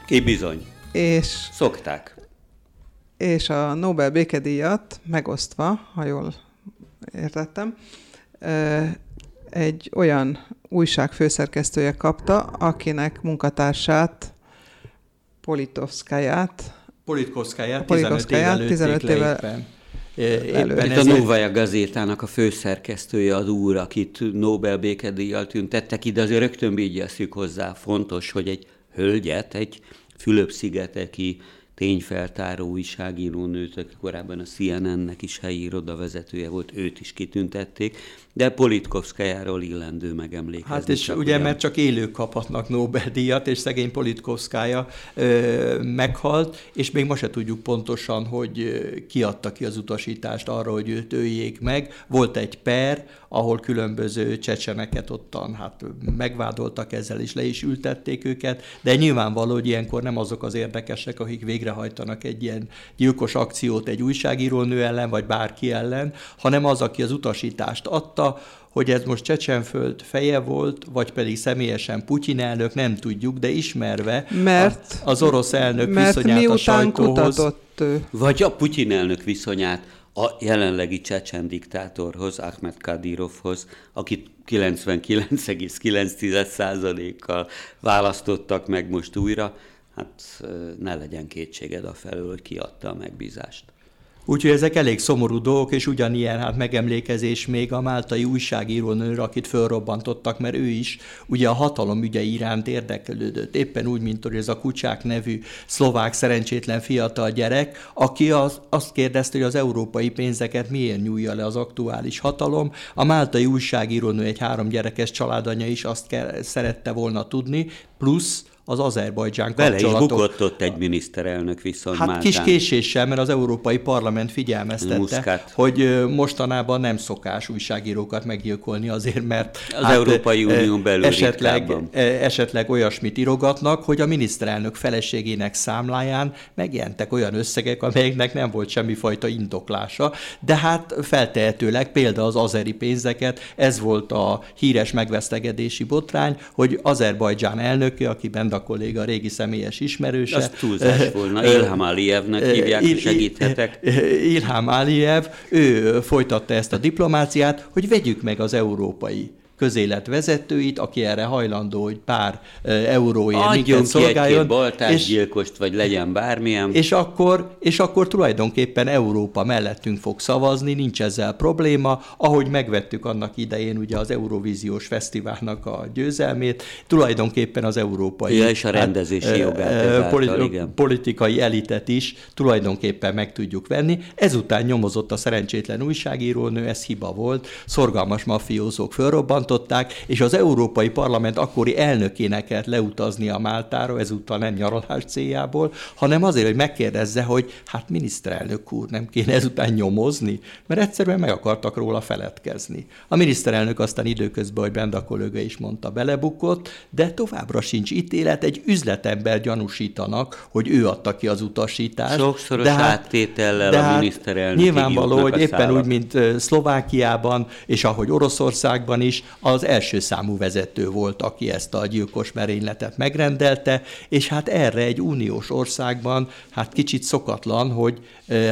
Ki bizony. És... Szokták. És a Nobel békedíjat megosztva, ha jól értettem, egy olyan újság főszerkesztője kapta, akinek munkatársát, Politovszkáját, Politkovszkáját 15 évvel 15 évvel Éppen Itt a Novaja gazétának a főszerkesztője az úr, akit Nobel békedíjjal tüntettek ide, azért rögtön vigyázzuk hozzá, fontos, hogy egy hölgyet, egy Fülöp-szigeteki tényfeltáró újságíró nőt, aki korábban a CNN-nek is helyi irodavezetője volt, őt is kitüntették, de Politkovszkájáról illendő megemlékezni. Hát és ugye, olyan. mert csak élők kaphatnak Nobel-díjat, és szegény Politkovszkája ö, meghalt, és még ma se tudjuk pontosan, hogy kiadta ki az utasítást arra, hogy őt öljék meg. Volt egy per, ahol különböző csecseneket ottan hát megvádoltak ezzel, és le is ültették őket, de nyilvánvaló, hogy ilyenkor nem azok az érdekesek, akik végrehajtanak egy ilyen gyilkos akciót egy újságírónő ellen, vagy bárki ellen, hanem az, aki az utasítást adta, hogy ez most Csecsenföld feje volt, vagy pedig személyesen Putyin elnök, nem tudjuk, de ismerve mert, az orosz elnök mert viszonyát a sajtóhoz. Kutatott. Vagy a Putyin elnök viszonyát a jelenlegi csecsen diktátorhoz, Ahmed Kadirovhoz, akit 99,9%-kal választottak meg most újra, hát ne legyen kétséged a felől, hogy kiadta a megbízást. Úgyhogy ezek elég szomorú dolgok, és ugyanilyen hát megemlékezés még a máltai újságírónőre, akit fölrobbantottak, mert ő is ugye a hatalom ügyei iránt érdeklődött. Éppen úgy, mint hogy ez a Kucsák nevű szlovák szerencsétlen fiatal gyerek, aki az, azt kérdezte, hogy az európai pénzeket miért nyújja le az aktuális hatalom. A máltai újságírónő egy három gyerekes családanya is azt kell, szerette volna tudni, plusz az Azerbajdzsán kapcsolatok. Is bukott ott egy miniszterelnök viszont Hát Máltán. kis késéssel, mert az Európai Parlament figyelmeztette, Muszkát. hogy mostanában nem szokás újságírókat meggyilkolni azért, mert az hát, Európai Unión belül esetleg, esetleg olyasmit irogatnak, hogy a miniszterelnök feleségének számláján megjelentek olyan összegek, amelyeknek nem volt semmifajta indoklása, de hát feltehetőleg például az azeri pénzeket, ez volt a híres megvesztegedési botrány, hogy Azerbajdzsán elnöke, akiben a kolléga régi személyes ismerőse. Az túlzás volna. Ilham Aliyevnek hívják, Il- segíthetek. Ilham Aliyev, ő folytatta ezt a diplomáciát, hogy vegyük meg az európai közélet vezetőit, aki erre hajlandó, hogy pár euróért Adjon minket szolgáljon. Adjon és gyilkost, vagy legyen bármilyen. És akkor, és akkor tulajdonképpen Európa mellettünk fog szavazni, nincs ezzel probléma, ahogy megvettük annak idején ugye az Eurovíziós Fesztiválnak a győzelmét, tulajdonképpen az európai... Ja, és a rendezési hát, jogát ezáltal, politi- igen. politikai elitet is tulajdonképpen meg tudjuk venni. Ezután nyomozott a szerencsétlen újságírónő, ez hiba volt, szorgalmas mafiózók fölrobbant, kibontották, és az Európai Parlament akkori elnökének kellett leutazni a Máltára, ezúttal nem nyaralás céljából, hanem azért, hogy megkérdezze, hogy hát miniszterelnök úr, nem kéne ezután nyomozni, mert egyszerűen meg akartak róla feledkezni. A miniszterelnök aztán időközben, hogy Benda kolléga is mondta, belebukott, de továbbra sincs ítélet, egy üzletember gyanúsítanak, hogy ő adta ki az utasítást. Sokszoros de hát, áttétellel de a hát miniszterelnök. Nyilvánvaló, hogy éppen úgy, mint Szlovákiában, és ahogy Oroszországban is, az első számú vezető volt, aki ezt a gyilkos merényletet megrendelte, és hát erre egy uniós országban hát kicsit szokatlan, hogy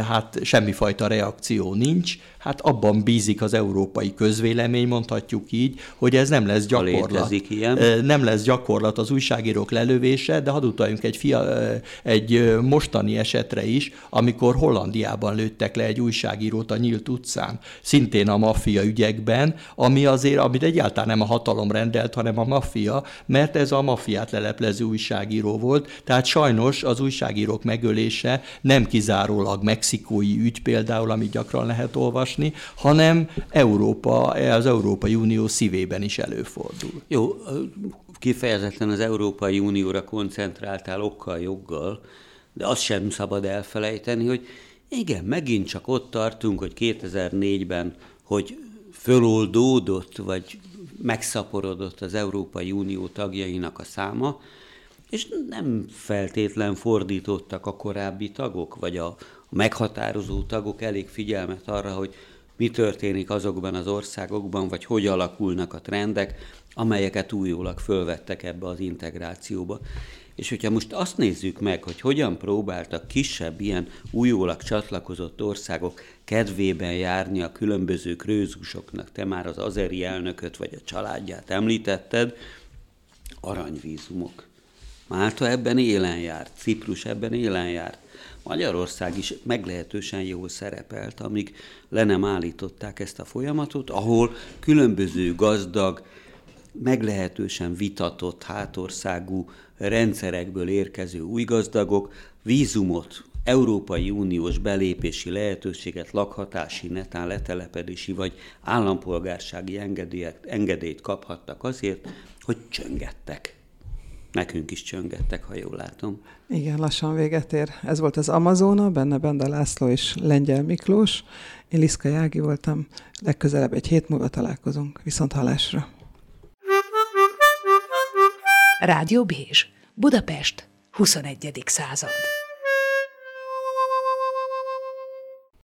hát semmifajta reakció nincs, hát abban bízik az európai közvélemény, mondhatjuk így, hogy ez nem lesz gyakorlat. ilyen. Nem lesz gyakorlat az újságírók lelövése, de hadd utaljunk egy, fia, egy mostani esetre is, amikor Hollandiában lőttek le egy újságírót a nyílt utcán, szintén a maffia ügyekben, ami azért, amit egyáltalán nem a hatalom rendelt, hanem a maffia, mert ez a maffiát leleplező újságíró volt, tehát sajnos az újságírók megölése nem kizárólag mexikói ügy például, amit gyakran lehet olvasni, hanem Európa, az Európai Unió szívében is előfordul. Jó, kifejezetten az Európai Unióra koncentráltál okkal, joggal, de azt sem szabad elfelejteni, hogy igen, megint csak ott tartunk, hogy 2004-ben, hogy föloldódott, vagy megszaporodott az Európai Unió tagjainak a száma, és nem feltétlen fordítottak a korábbi tagok, vagy a meghatározó tagok elég figyelmet arra, hogy mi történik azokban az országokban, vagy hogy alakulnak a trendek, amelyeket újólag fölvettek ebbe az integrációba. És hogyha most azt nézzük meg, hogy hogyan próbáltak kisebb ilyen újólag csatlakozott országok kedvében járni a különböző krőzusoknak, te már az azeri elnököt vagy a családját említetted, aranyvízumok. Málta ebben élen járt, Ciprus ebben élen járt. Magyarország is meglehetősen jól szerepelt, amíg le nem állították ezt a folyamatot, ahol különböző gazdag, meglehetősen vitatott hátországú rendszerekből érkező új gazdagok vízumot, Európai Uniós belépési lehetőséget, lakhatási, netán letelepedési vagy állampolgársági engedélyt kaphattak azért, hogy csöngettek. Nekünk is csöngettek, ha jól látom. Igen, lassan véget ér. Ez volt az Amazona, benne Benda László és Lengyel Miklós. Én Liszka Jági voltam. Legközelebb egy hét múlva találkozunk. Viszont halásra. Rádió Bézs, Budapest, 21. század.